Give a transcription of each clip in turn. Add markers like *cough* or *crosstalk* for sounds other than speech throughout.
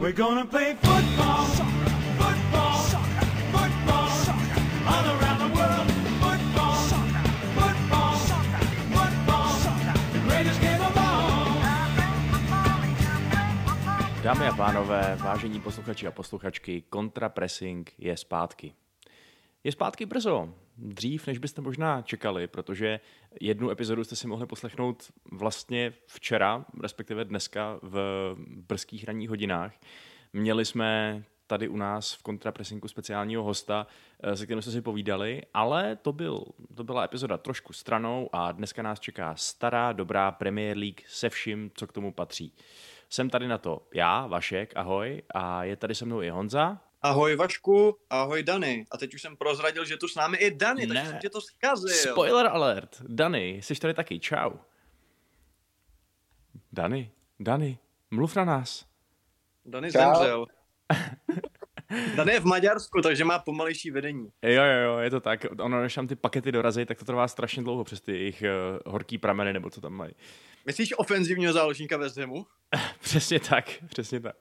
We're gonna play football. Dámy a pánové, vážení posluchači a posluchačky, kontrapressing je zpátky. Je zpátky brzo, dřív, než byste možná čekali, protože jednu epizodu jste si mohli poslechnout vlastně včera, respektive dneska v brzkých ranních hodinách. Měli jsme tady u nás v kontrapresinku speciálního hosta, eh, se kterým jsme si povídali, ale to, byl, to byla epizoda trošku stranou a dneska nás čeká stará, dobrá Premier League se vším, co k tomu patří. Jsem tady na to já, Vašek, ahoj, a je tady se mnou i Honza. Ahoj Vašku, ahoj Dany. A teď už jsem prozradil, že tu s námi i Dany, Ne. takže jsem tě to zkazil. Spoiler alert, Dany, jsi tady taky, čau. Dany, Dany, mluv na nás. Dany Čau. zemřel. *laughs* Dany je v Maďarsku, takže má pomalejší vedení. Jo, jo, jo, je to tak. Ono, než tam ty pakety dorazí, tak to trvá strašně dlouho přes ty jejich uh, horký prameny, nebo co tam mají. Myslíš ofenzivního záložníka West Hamu? *laughs* Přesně tak, přesně tak.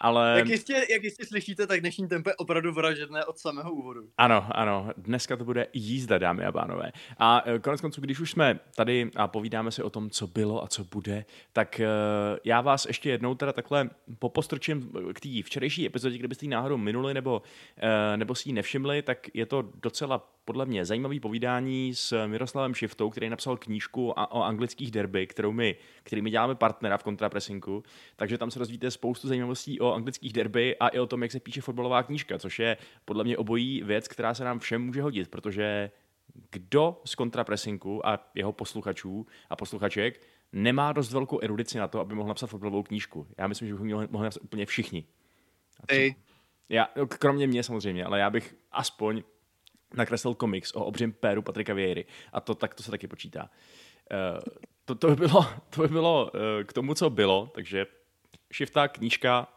Ale Jak jistě, jak jistě slyšíte, tak dnešní tempo je opravdu vražedné od samého úvodu. ano, ano, dneska to bude jízda, dámy a pánové. A eh, konec konců, když už jsme tady a povídáme si o tom, co bylo a co bude, tak eh, já vás ještě jednou teda takhle popostrčím k té včerejší epizodě, kdybyste ji náhodou minuli nebo, eh, nebo si ji nevšimli, tak je to docela podle mě zajímavý povídání s Miroslavem Šiftou, který napsal knížku o anglických derby, kterou my, kterými děláme partnera v kontrapresinku, takže tam se dozvíte spoustu zajímavostí o anglických derby a i o tom, jak se píše fotbalová knížka, což je podle mě obojí věc, která se nám všem může hodit, protože kdo z kontrapresinku a jeho posluchačů a posluchaček nemá dost velkou erudici na to, aby mohl napsat fotbalovou knížku. Já myslím, že bychom mohli, mohli napsat úplně všichni. Ej, já, no, kromě mě samozřejmě, ale já bych aspoň nakreslil komiks o obřím péru Patrika Vieiry. A to, tak to se taky počítá. Uh, to, to, by bylo, *laughs* to by bylo uh, k tomu, co bylo, takže šifta, knížka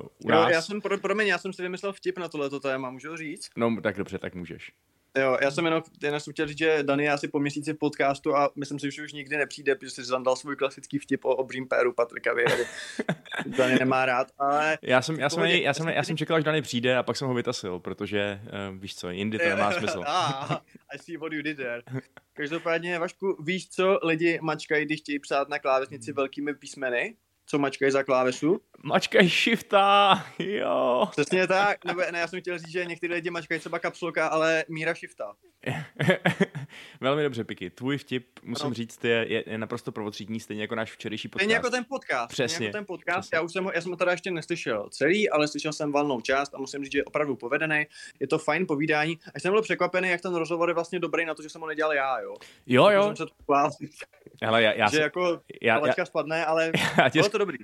uh, u jo, nás. já jsem, pro, promiň, já jsem si vymyslel vtip na tohleto téma, můžu ho říct? No, tak dobře, tak můžeš. Jo, já jsem jenom, jenom jsem chtěl říct, že Dany je asi po měsíci v podcastu a myslím si, že už nikdy nepřijde, protože si zandal svůj klasický vtip o obřím péru Patrika Viery. *laughs* Dany nemá rád, ale Já jsem, já jsem, já jsem, já jsem já jsem čekal, až Dany přijde a pak jsem ho vytasil, protože uh, víš co, jindy to nemá smysl. *laughs* ah, I see what you did there. Každopádně, Vašku, víš, co lidi mačkají, když chtějí psát na klávesnici velkými písmeny? Co mačkají za klávesu? Mačkaj shifta, jo. Přesně tak, nebo ne, já jsem chtěl říct, že některé lidi mačkají třeba kapsulka, ale míra shifta. *laughs* Velmi dobře, Piky. Tvůj vtip, musím Ano. říct, je, je, je naprosto provocítní, stejně jako náš včerejší podcast. Stejně jako ten podcast. Přesně, Stejně jako ten podcast. přesně. Já už jsem ho, já jsem ho teda ještě neslyšel celý, ale slyšel jsem valnou část a musím říct, že je opravdu povedený. Je to fajn povídání. A jsem byl překvapený, jak ten rozhovor je vlastně dobrý na to, že jsem ho nedělal já, jo. Jo, jo, Hele, já, já, že se, jako já, já, spadne, ale *laughs* já, tě, bylo to dobrý.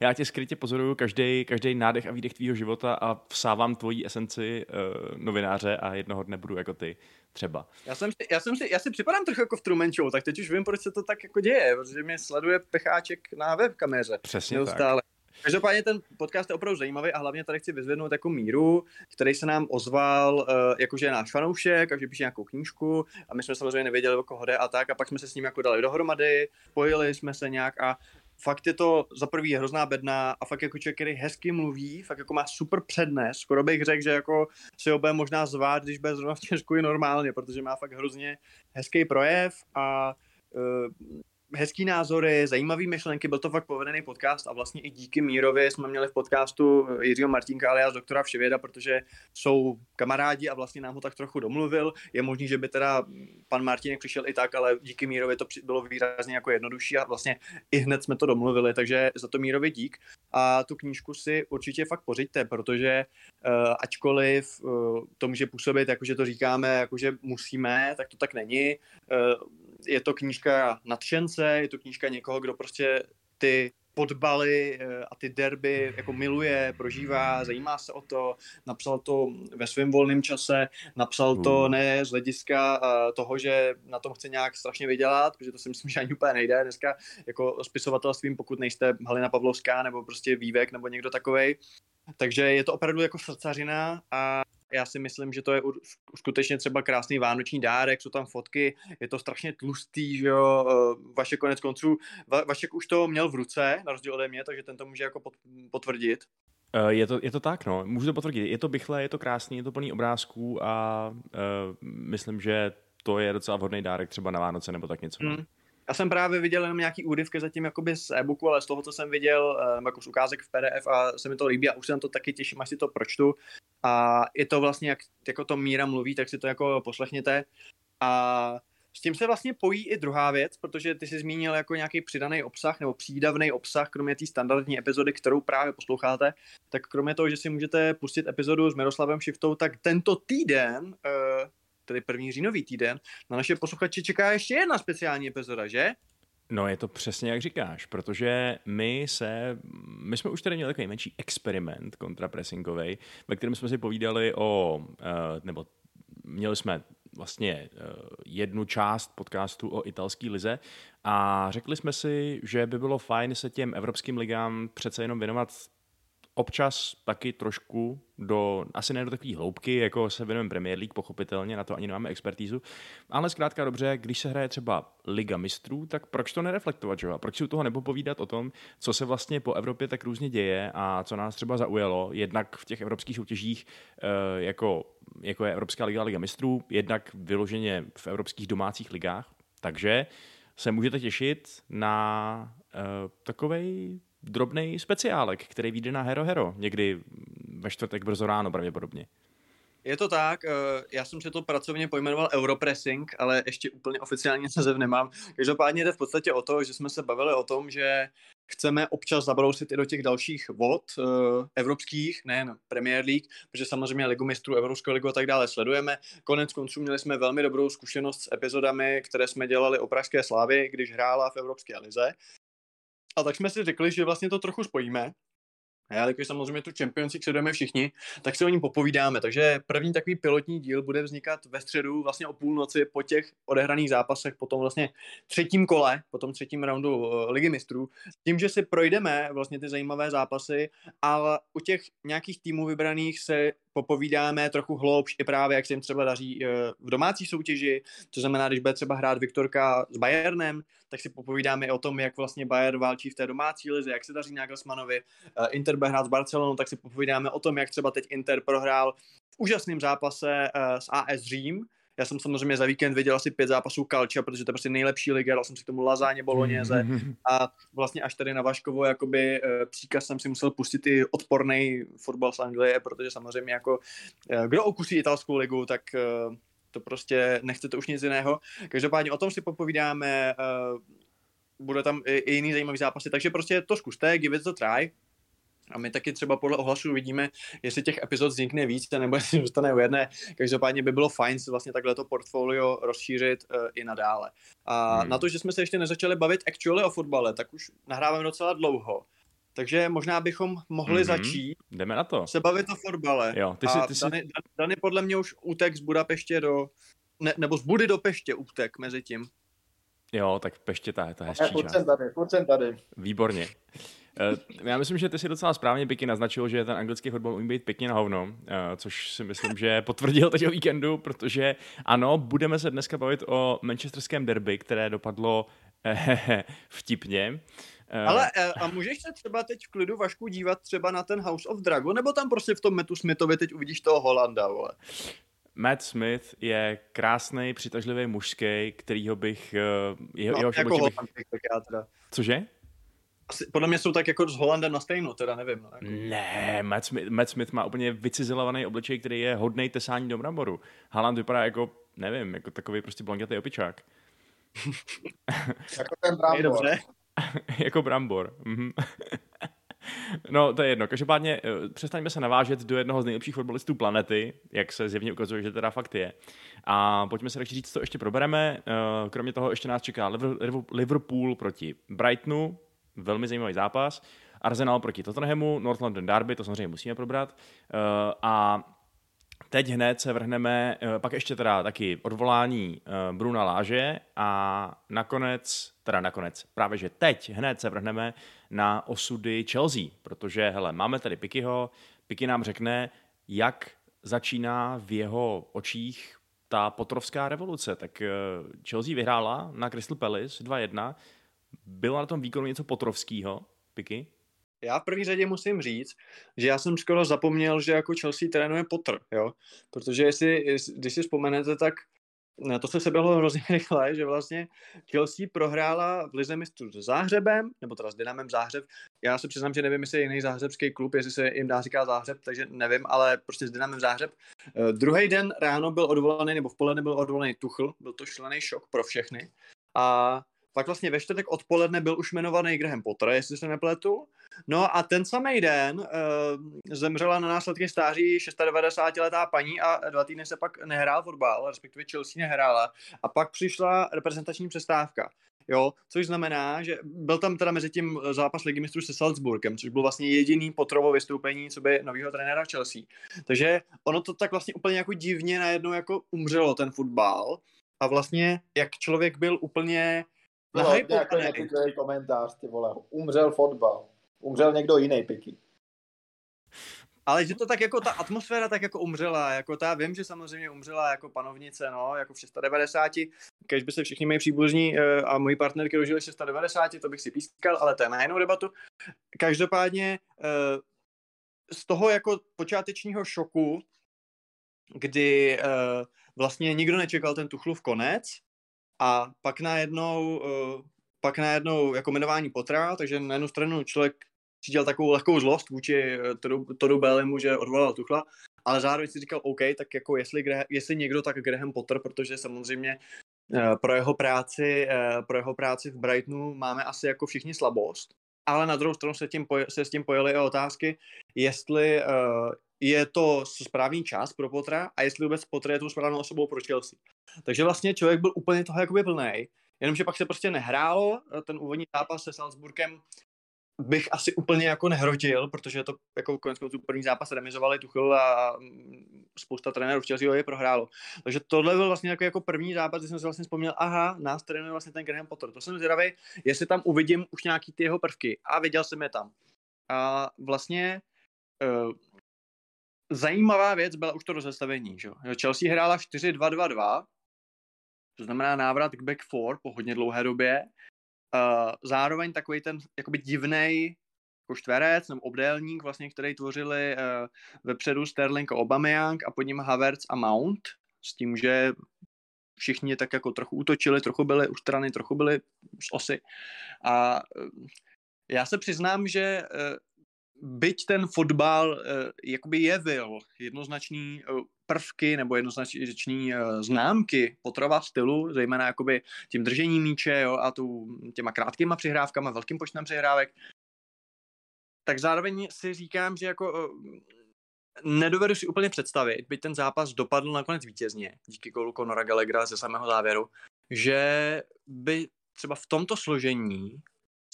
já tě skrytě pozoruju každý, každý nádech a výdech tvýho života a vsávám tvojí esenci uh, novináře a jednoho dne budu jako ty, třeba. Já jsem, si, já jsem si, já si připadám trochu jako v Truman Show, tak teď už vím, proč se to tak jako děje, protože mě sleduje pecháček na webkameře. Přesně tak. Každopádně ten podcast je opravdu zajímavý a hlavně tady chci vyzvednout jako Míru, který se nám ozval, uh, jakože je náš fanoušek a že píše nějakou knížku a my jsme samozřejmě nevěděli, o koho jde a tak a pak jsme se s ním jako dali dohromady, spojili jsme se nějak a fakt je to za prvý hrozná bedna a fakt jako člověk, který hezky mluví, fakt jako má super přednes, skoro bych řekl, že jako si ho bude možná zvát, když bude zrovna v Česku i normálně, protože má fakt hrozně hezký projev a uh, hezký názory, zajímavý myšlenky, byl to fakt povedený podcast a vlastně i díky Mírovi jsme měli v podcastu Jiřího Martinka alias doktora Vševěda, protože jsou kamarádi a vlastně nám ho tak trochu domluvil. Je možný, že by teda pan Martinek přišel i tak, ale díky Mírovi to bylo výrazně jako jednodušší a vlastně i hned jsme to domluvili, takže za to Mírovi dík. A tu knížku si určitě fakt pořiďte, protože uh, ačkoliv uh, to může působit, jakože to říkáme, jakože musíme, tak to tak není. Uh, je to knížka nadšence, je to knížka někoho, kdo prostě ty podbaly eh, a ty derby jako miluje, prožívá, zajímá se o to, napsal to ve svém volném čase, napsal to Hmm. ne z hlediska eh, toho, že na tom chce nějak strašně vydělat, protože to si myslím, že ani úplně nejde dneska jako spisovatelstvím, pokud nejste Halina Pavlovská nebo prostě Vývek nebo někdo takovej. Takže je to opravdu jako srdcařina a Já si myslím, že to je skutečně třeba krásný vánoční dárek, jsou tam fotky, je to strašně tlustý, že jo, eh, Vašek konec konců, Va- Vašek už to měl v ruce, na rozdíl ode mě, takže ten to může jako pot- potvrdit. Eh, Je to, je to tak, no. Můžu to potvrdit. Je to bychle, je to krásný, je to plný obrázků a uh, myslím, že to je docela vhodný dárek třeba na Vánoce nebo tak něco. Hmm. Já jsem právě viděl jenom nějaký úryvky zatím jakoby z e-booku, ale z toho, co jsem viděl, eh, jako z ukázek v PDF a se mi to líbí a už se na to taky těším, až si to pročtu. A je to vlastně, jak jako to Míra mluví, tak si to jako poslechněte. A s tím se vlastně pojí i druhá věc, protože ty jsi zmínil jako nějaký přidaný obsah nebo přídavný obsah, kromě té standardní epizody, kterou právě posloucháte, tak kromě toho, že si můžete pustit epizodu s Miroslavem Šiftou, tak tento týden, eh, tedy první říjnový týden, na naše posluchače čeká ještě jedna speciální epizoda, že? No je to přesně jak říkáš, protože my se, my jsme už tady měli takový menší experiment kontrapressingový, ve kterém jsme si povídali o, eh, nebo měli jsme vlastně eh, jednu část podcastu o italské lize a řekli jsme si, že by bylo fajn se těm evropským ligám přece jenom věnovat občas taky trošku do, asi ne do takové hloubky, jako se věnujeme Premier League, pochopitelně, na to ani nemáme expertízu, ale zkrátka dobře, když se hraje třeba Liga mistrů, tak proč to nereflektovat, že? proč si u toho nepopovídat o tom, co se vlastně po Evropě tak různě děje a co nás třeba zaujalo, jednak v těch evropských soutěžích, eh, jako, jako je Evropská liga Liga mistrů, jednak vyloženě v evropských domácích ligách, takže se můžete těšit na uh, takovej drobný speciálek, který vyjde na Hero Hero někdy ve čtvrtek brzo ráno pravděpodobně. Je to tak, eh, já jsem si to pracovně pojmenoval Europressing, ale ještě úplně oficiálně *laughs* název nemám. Každopádně jde v podstatě o to, že jsme se bavili o tom, že chceme občas zabrousit i do těch dalších vod uh, evropských, nejen Premier League, protože samozřejmě Ligu mistrů, Evropskou ligu a tak dále sledujeme. Konec konců měli jsme velmi dobrou zkušenost s epizodami, které jsme dělali o Pražské slávy, když hrála v Evropské lize. A tak jsme si řekli, že vlastně to trochu spojíme. A já, když samozřejmě tu Champions League sledujeme všichni, tak si o ní popovídáme. Takže první takový pilotní díl bude vznikat ve středu vlastně o půlnoci po těch odehraných zápasech, po tom vlastně třetím kole, po tom třetím roundu uh, Ligy mistrů. Tím, že si projdeme vlastně ty zajímavé zápasy, ale u těch nějakých týmů vybraných se popovídáme trochu hloubš i právě, jak se jim třeba daří uh, v domácí soutěži, to znamená, když bude třeba hrát Viktorka s Bayernem, tak si popovídáme i o tom, jak vlastně Bayern válčí v té domácí lize, jak se daří Nagelsmannovi, uh, Inter bude hrát s Barcelonou, tak si popovídáme o tom, jak třeba teď Inter prohrál v úžasném zápase uh, s AS Řím. Já jsem samozřejmě za víkend viděl asi pět zápasů Kalča, protože to je prostě nejlepší liga, dal jsem si k tomu Lazáně, Boloněze *laughs* a vlastně až tady na Vaškovo jakoby uh, příkaz jsem si musel pustit i odporný fotbal z Anglie, protože samozřejmě jako uh, kdo okusí italskou ligu, tak uh, to prostě nechcete už nic jiného. Každopádně o tom si popovídáme, bude tam i, i jiný zajímavý zápasy, takže prostě to zkuste, give it a try. A my taky třeba podle ohlasu vidíme, jestli těch epizod vznikne víc, nebo *laughs* jestli zůstane u jedné. Každopádně by bylo fajn si vlastně takhle to portfolio rozšířit uh, i nadále. A hmm. na to, že jsme se ještě nezačali bavit actually o fotbale, tak už nahráváme docela dlouho. Takže možná bychom mohli Mhm. mm-hmm. začít Jdeme na to. se bavit o fotbale. Jo, ty jsi, ty jsi, Dany, Dany podle mě už útek z Budapeště do, ne, nebo z Budy do Peště útek mezi tím. jo, tak peště ta, ta Ne, hezčí jsem tady, tady. Výborně. Eh, Já myslím, že ty si docela správně Piky naznačil, že ten anglický fotbal umí být pěkně na hovno, eh, což si myslím, že potvrdil teď o víkendu, protože ano, budeme se dneska bavit o manchesterském derby, které dopadlo eh, *laughs* vtipně. Ale a můžeš se třeba teď v klidu Vašku dívat třeba na ten House of Dragon, nebo tam prostě v tom Metu Smithovi teď uvidíš toho Holanda, vole. Matt Smith je krásný, přitažlivý mužský, kterýho bych... eh, Jeho, No, jeho jako bych... Holand, teda. Cože? Asi, podle mě jsou tak jako s Holandem na stejno, teda nevím. No, jako. Ne, Matt Smith, Matt Smith má úplně vycizelovaný obličej, který je hodnej tesání do bramboru. Haaland vypadá jako, nevím, jako takový prostě blankatý opičák. Jako ten brambor. dobře. *laughs* jako brambor. Mhm. *laughs* no, to je jedno. Každopádně eh, přestaňme se navážet do jednoho z nejlepších fotbalistů planety, jak se zjevně ukazuje, že teda fakt je. A pojďme se radši říct, co ještě probereme. Eh, Kromě toho ještě nás čeká Liver- Liver- Liverpool proti Brightonu, velmi zajímavý zápas. Arsenal proti Tottenhamu, North London Derby, to samozřejmě musíme probrat. Eh, A teď hned se vrhneme, eh, pak ještě teda taky odvolání eh, Bruna Láže a nakonec, teda nakonec, právě že teď hned se vrhneme na osudy Chelsea, protože hele, máme tady Pikyho, Piky nám řekne, jak začíná v jeho očích ta potrovská revoluce. Tak Chelsea vyhrála na Crystal Palace 2-1. Bylo na tom výkonu něco potrovského, Piky? Já v první řadě musím říct, že já jsem skoro zapomněl, že jako Chelsea trénuje Potter, jo? Protože jestli, když si vzpomenete, tak na to se seběhlo hrozně *laughs* rychle, že vlastně Chelsea prohrála v Lize mistrů s Záhřebem, nebo teda s Dynamem Záhřeb. Já se přiznám, že nevím, jestli je jiný záhřebský klub, jestli se jim dá říká Záhřeb, takže nevím, ale prostě s Dynamem Záhřeb. Uh, druhý den ráno byl odvolaný, nebo v poledne byl odvolaný Tuchl, byl to šlený šok pro všechny. A pak vlastně ve čtvrtek odpoledne byl už jmenovaný Graham Potter, jestli se nepletu. No a ten samý den uh, zemřela na následky stáří 96-letá paní a dva týdny se pak nehrál fotbal, respektive Chelsea nehrála. A pak přišla reprezentační přestávka. Jo, což znamená, že byl tam teda mezi tím zápas ligy mistrů se Salzburgem, což byl vlastně jediný potrovo vystoupení, co by nového trenéra v Chelsea. Takže ono to tak vlastně úplně jako divně najednou jako umřelo ten fotbal a vlastně jak člověk byl úplně bylo nějaký netyklý komentář, ty vole, umřel fotbal. Umřel někdo jiný, Piky. Ale že to tak jako ta atmosféra tak jako umřela, jako ta, vím, že samozřejmě umřela jako panovnice, no, jako v 690, když by se všichni moji příbuzní uh, a moji partnerky dožili 690, to bych si pískal, ale to je na jinou debatu. Každopádně uh, z toho jako počátečního šoku, kdy uh, vlastně nikdo nečekal ten Tuchlův konec, a pak najednou, uh, pak najednou jako jmenování potrá, takže na jednu stranu člověk cítil takovou lehkou zlost vůči eh, Todu Bellimu, že odvolal Tuchla, ale zároveň si říkal, OK, tak jako jestli, jestli někdo, tak Graham Potter, protože samozřejmě uh, pro jeho práci, pro jeho práci v Brightonu máme asi jako všichni slabost, ale na druhou stranu se, tím se s tím pojeli i otázky, jestli je to správný čas pro Potra a jestli vůbec Potter je tou správnou osobou pro Chelsea. Takže vlastně člověk byl úplně toho jakoby plný, jenomže pak se prostě nehrálo, ten úvodní zápas se Salzburgem bych asi úplně jako nehrotil, protože to jako konec konců první zápas remizovali Tuchel a spousta trenérů v Chelsea je prohrálo. Takže tohle byl vlastně jako, jako první zápas, kdy jsem si vlastně vzpomněl, aha, nás trénuje vlastně ten Graham Potter. To jsem zvědavý, jestli tam uvidím už nějaký ty jeho prvky a viděl jsem je tam. A vlastně uh, zajímavá věc byla už to rozestavení. Že? Chelsea hrála 4-2-2-2, to znamená návrat k back four po hodně dlouhé době. Uh, zároveň takový ten jakoby divnej jako čtverec nebo obdélník, vlastně, který tvořili uh, vepředu Sterling a Aubameyang a pod ním Havertz a Mount, s tím, že všichni tak jako trochu útočili, trochu byli u strany, trochu byli z osy. A uh, já se přiznám, že uh, byť ten fotbal uh, jakoby jevil jednoznačný uh, prvky nebo jednoznačný uh, známky potrova stylu, zejména jakoby tím držením míče jo, a tu, těma krátkýma přihrávkama, velkým počtem přihrávek, tak zároveň si říkám, že jako nedovedu si úplně představit, byť ten zápas dopadl nakonec vítězně, díky golu Conora Gallaghera ze samého závěru, že by třeba v tomto složení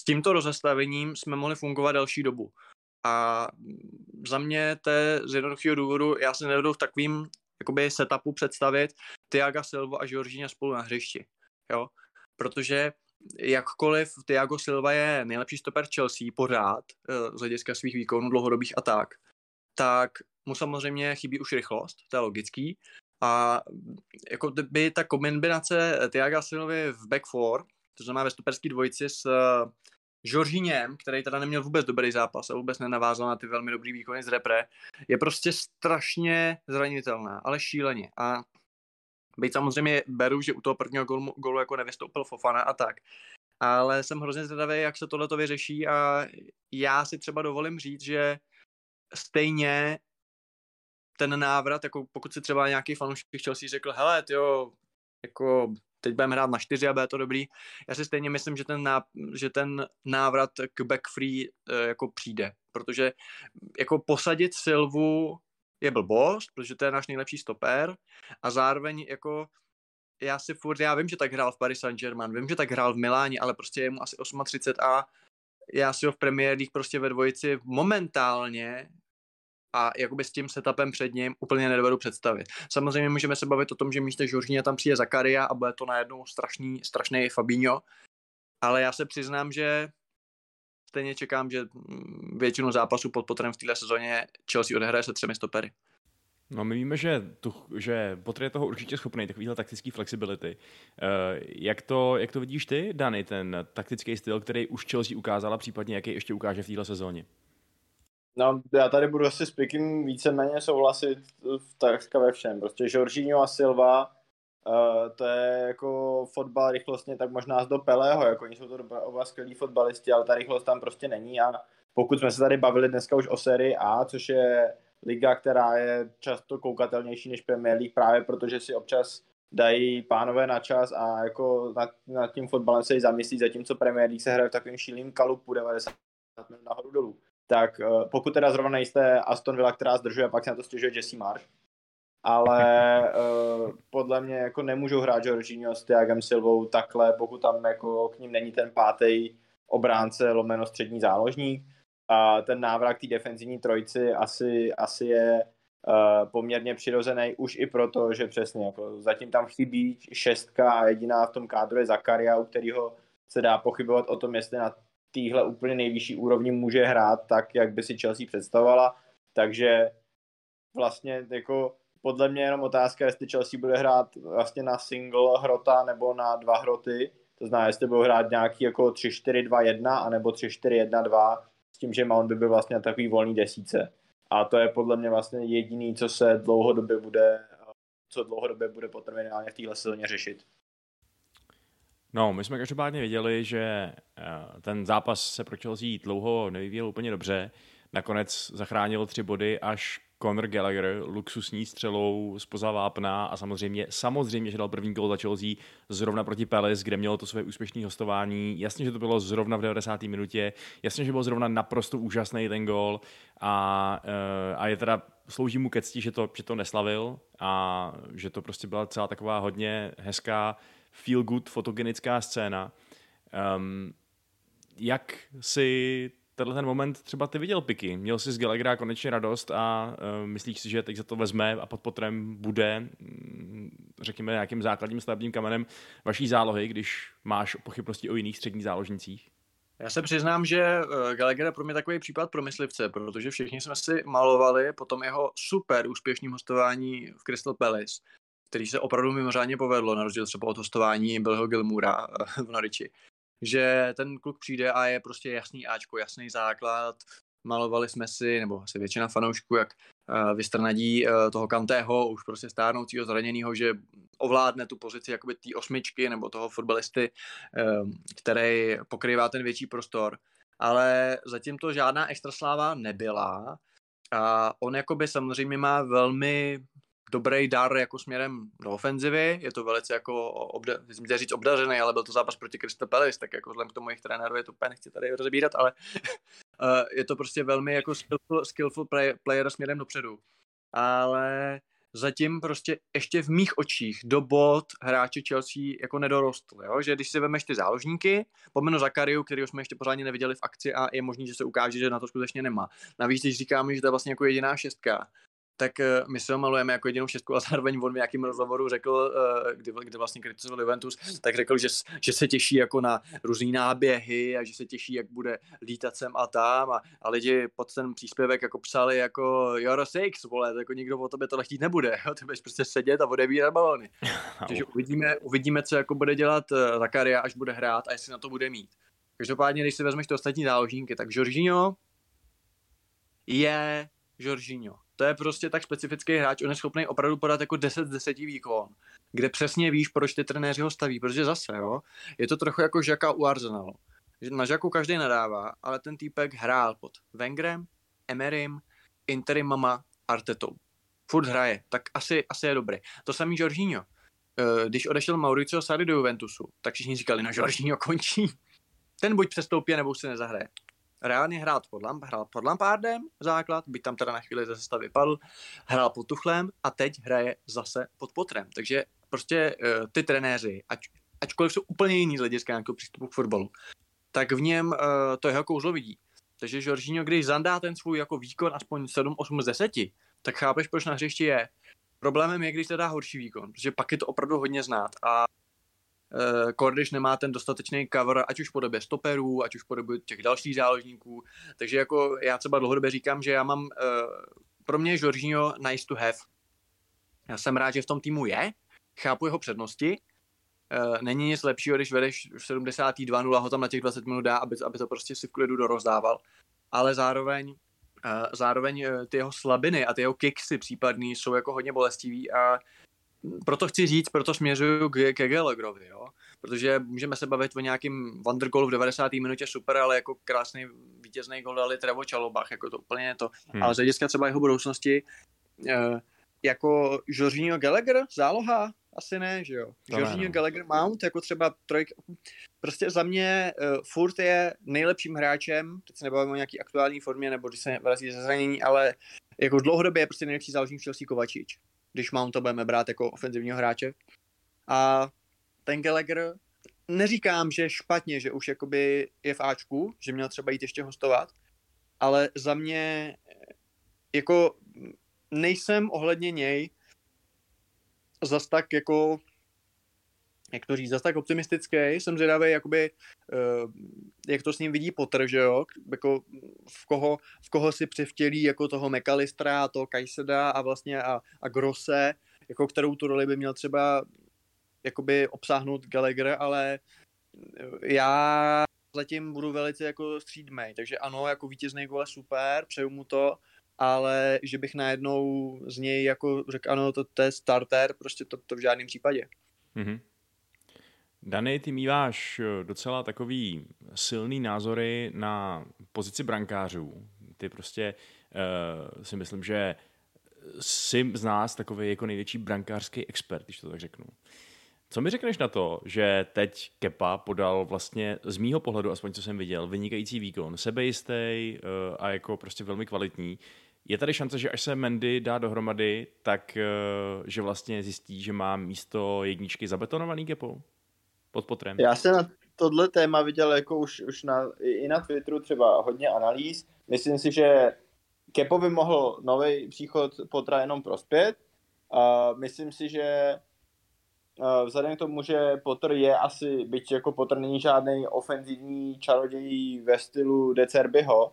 s tímto rozestavením jsme mohli fungovat další dobu. A za mě to je z jednoduchého důvodu, já si nevedu v takovým jakoby setupu představit Tiago Silva a Jorginho spolu na hřišti. Jo? Protože jakkoliv Tiago Silva je nejlepší stoper Chelsea pořád eh, z hlediska svých výkonů dlouhodobých a tak, tak mu samozřejmě chybí už rychlost, to je logický. A jako by ta kombinace Tiago Silvy v back four, to znamená ve stoperský dvojici s Žoržíněm, který teda neměl vůbec dobrý zápas a vůbec nenavázal na ty velmi dobrý výkony z repre, je prostě strašně zranitelná, ale šíleně. A byť samozřejmě beru, že u toho prvního golu, golu jako nevystoupil Fofana a tak. Ale jsem hrozně zvědavý, jak se tohle to vyřeší a já si třeba dovolím říct, že stejně ten návrat, jako pokud si třeba nějaký fanoušek Chelsea řekl, hele, jo, jako teď budeme hrát na čtyři a bude to dobrý. Já si stejně myslím, že ten, ná, že ten návrat k back free uh, jako přijde, protože jako posadit Silvu je blbost, protože to je náš nejlepší stoper a zároveň jako já si furt, já vím, že tak hrál v Paris Saint-Germain, vím, že tak hrál v Miláně, ale prostě je mu asi 38 a já si ho v Premier League prostě ve dvojici momentálně a jakoby s tím setupem před ním úplně nedovedu představit. Samozřejmě můžeme se bavit o tom, že místo Žoržíně tam přijde Zakaria a bude to najednou strašný, strašný Fabinho, ale já se přiznám, že stejně čekám, že většinu zápasů pod potrem v této sezóně Chelsea odehraje se třemi stopery. No my víme, že, tu, že Potter je toho určitě schopný, takovýhle taktický flexibility. Uh, jak, to, jak to vidíš ty, Dany, ten taktický styl, který už Chelsea ukázala, případně jaký ještě ukáže v téhle sezóně? No, já tady budu asi s Pikem víceméně souhlasit v takřka ve všem. Prostě Jorginho a Silva, uh, to je jako fotbal rychlostně, tak možná z do Pelého, jako oni jsou to oba skvělí fotbalisti, ale ta rychlost tam prostě není a pokud jsme se tady bavili dneska už o sérii A, což je liga, která je často koukatelnější než Premier League právě protože si občas dají pánové na čas a jako nad, nad tím fotbalem se i zamyslí, zatímco Premier League se hraje v takovým šílým kalupu 90 minut nahoru dolů. Tak uh, pokud teda zrovna nejste Aston Villa, která zdržuje, pak se na to stěžuje Jesse Marsh. Ale uh, podle mě jako nemůžou hrát Jorginho s Thiagem Silvou takhle, pokud tam jako k ním není ten pátý obránce lomeno střední záložník a ten návrat té defenzivní trojci asi, asi je uh, poměrně přirozený už i proto, že přesně jako zatím tam chybí šestka a jediná v tom kádru je Zakaria, u kterého se dá pochybovat o tom, jestli na téhle úplně nejvyšší úrovni může hrát tak, jak by si Chelsea představovala. Takže vlastně jako podle mě jenom otázka, jestli Chelsea bude hrát vlastně na single hrota nebo na dva hroty. To znamená, jestli budou hrát nějaký jako 3-4-2-1 anebo 3-4-1-2 tím, že Mount by byl vlastně na takový volný desíce. A to je podle mě vlastně jediný, co se dlouhodobě bude, co dlouhodobě bude potrvinálně v téhle sezóně řešit. No, my jsme každopádně viděli, že eh, ten zápas se pro Chelsea dlouho nevyvíjel úplně dobře. Nakonec zachránil tři body až Conor Gallagher luxusní střelou spoza vápna a samozřejmě, samozřejmě, že dal první gol za Chelsea zrovna proti Palace, kde mělo to své úspěšné hostování. Jasně, že to bylo zrovna v 90. minutě, jasně, že byl zrovna naprosto úžasný ten gol a, eh, a je teda slouží mu ke cti, že to, že to neslavil a že to prostě byla celá taková hodně hezká feel good fotogenická scéna. Um, jak si tenhle ten moment třeba ty viděl Piky. Měl jsi z Gallaghera konečně radost a uh, myslíš si, že teď za to vezme a pod potrem bude, mm, řekněme, nějakým základním stavebním kamenem vaší zálohy, když máš pochybnosti o jiných středních záložnicích? Já se přiznám, že Gallagher je pro mě takový případ pro myslivce, protože všichni jsme si malovali po tom jeho super úspěšným hostování v Crystal Palace, který se opravdu mimořádně povedlo, na rozdíl třeba od hostování Billho Gilmura *laughs* v Noriči že ten kluk přijde a je prostě jasný Ačko, jasný základ, malovali jsme si, nebo asi většina fanoušků, jak uh, vystrnadí uh, toho Kantého, už prostě stárnoucího zraněného, že ovládne tu pozici jakoby té osmičky nebo toho fotbalisty, který pokrývá ten větší prostor. Ale zatím to žádná extra sláva nebyla. A on jakoby samozřejmě má velmi dobrý dar jako směrem do ofenzivy, je to velice jako, obda, říct obdařený, ale byl to zápas proti Crystal Palace, tak jako vzhledem k tomu jejich trenéru je to úplně nechci tady rozebírat, ale uh, *laughs* je to prostě velmi jako skillful, skillful play, player směrem dopředu. Ale zatím prostě ještě v mých očích do bod hráče Chelsea jako nedorostl, jo? že když si vemeš ty záložníky, pomenu Zakariu, který jsme ještě pořádně neviděli v akci a je možný, že se ukáže, že na to skutečně nemá. Navíc, když říkáme, že to je vlastně jako jediná šestka, tak eh, my se ho malujeme jako jedinou šestku *laughs* a zároveň on v nějakém rozhovoru řekl, eh, kdy, kdy vlastně kritizoval Juventus, tak řekl, že, že se těší jako na různý náběhy a že se těší, jak bude lítat sem a tam a, a lidi pod ten příspěvek jako psali jako you're six, vole, jako nikdo o tobě to chtít nebude, jo? ty budeš prostě sedět a odebírat balony. *laughs* Takže uvidíme, uvidíme, co jako bude dělat uh, Zakaria, až bude hrát a jestli na to bude mít. Každopádně, když si vezmeš ty ostatní záložníky, tak Jorginho je Jorginho to je prostě tak specifický hráč, on je schopný opravdu podat jako 10 z 10 výkon, kde přesně víš, proč ty trenéři ho staví, protože zase, jo, je to trochu jako Žaka u Arsenalu. Na Žaku každý nadává, ale ten týpek hrál pod Wengerem, Emerym, Interimama, Artetou. Furt hraje, tak asi, asi je dobrý. To samý Jorginho. Eh, když odešel Mauricio Sarri do Juventusu, tak všichni říkali, no Jorginho končí. Ten buď přestoupí, nebo se nezahraje reálně hrát pod, Lamp, hrál pod Lampardem základ, byť tam teda na chvíli ze sestavy padl, hrál pod Tuchlem a teď hraje zase pod Potrem. Takže prostě uh, ty trenéři, ať, ačkoliv jsou úplně jiný z hlediska nějakého přístupu k fotbalu, tak v něm uh, to jeho kouzlo vidí. Takže Jorginho, když zandá ten svůj jako výkon aspoň 7-8 z 10, tak chápeš, proč na hřišti je. Problémem je, když se dá horší výkon, protože pak je to opravdu hodně znát. A Kordiš eh, nemá ten dostatečný cover, ať už po době stoperů, ať už po době těch dalších záložníků. Takže jako já třeba dlouhodobě říkám, že já mám, uh, pro mě je Jorginho nice to have, Já jsem rád, že v tom týmu je, chápu jeho přednosti, Uh, není nic lepšího, když vedeš v 72 0 ho tam na těch 20 minut dá, aby, aby to prostě si v klidu dorozdával. Ale zároveň, zároveň ty jeho slabiny a ty jeho kicksy případný jsou jako hodně bolestivý a proto chci říct, proto směřuju k, ke Gallagherovi, jo. Protože můžeme se bavit o nějakým Vandergolu v 90. minutě super, ale jako krásný vítězný gol dali Trevo Čalobach, jako to úplně to. Hmm. Ale z hlediska třeba jeho budoucnosti, uh, jako Jorginho Gallagher, záloha, asi ne, že jo. To Jorginho ne, no. Gallagher Mount, jako třeba trojka, prostě za mě uh, furt je nejlepším hráčem, teď se nebavíme o nějaký aktuální formě, nebo když se vrací ze zranění, ale jako dlouhodobě je prostě nejlepší záložník Chelsea Kovačič, když to budeme brát jako ofenzivního hráče. A ten Gallagher, neříkám, že špatně, že už jakoby je v Ačku, že měl třeba jít ještě hostovat, ale za mě eh, jako nejsem ohledně něj zas tak jako jak to říct, zas tak optimistický, jsem zvědavý, jakoby, uh, jak to s ním vidí Potter, že jo, jako v koho, v koho si převtělí jako toho McAllistera, toho Kajseda a vlastně a, a Grosse, jako kterou tu roli by měl třeba jakoby obsáhnout Gallagher, ale já zatím budu velice jako střídmej, takže ano, jako vítězný gol super, přeju mu to, ale že bych najednou z něj jako řekl, ano, to, to je starter, prostě to, to v žádném případě. Mhm. Dany, ty míváš eh, docela takový silný názory na pozici brankářů. Ty prostě uh, si myslím, že jsi z nás takový jako největší brankářský expert, když to tak řeknu. Co mi řekneš na to, že teď Kepa podal vlastně z mýho pohledu, aspoň co jsem viděl, vynikající výkon, sebejistý uh, a jako prostě velmi kvalitní. Je tady šance, že až se Mendy dá dohromady, tak uh, že vlastně zjistí, že má místo jedničky zabetonovaný Kepou? Pod potrem. Já jsem na tohle téma viděl jako už, už na, i na Twitteru třeba hodně analýz. Myslím si, že Kepovi mohl nový příchod Potra jenom prospět. Uh, myslím si, že vzhledem k tomu, že Potter je asi, byť jako Potter není žádný ofenzivní čaroděj ve stylu Decerbyho,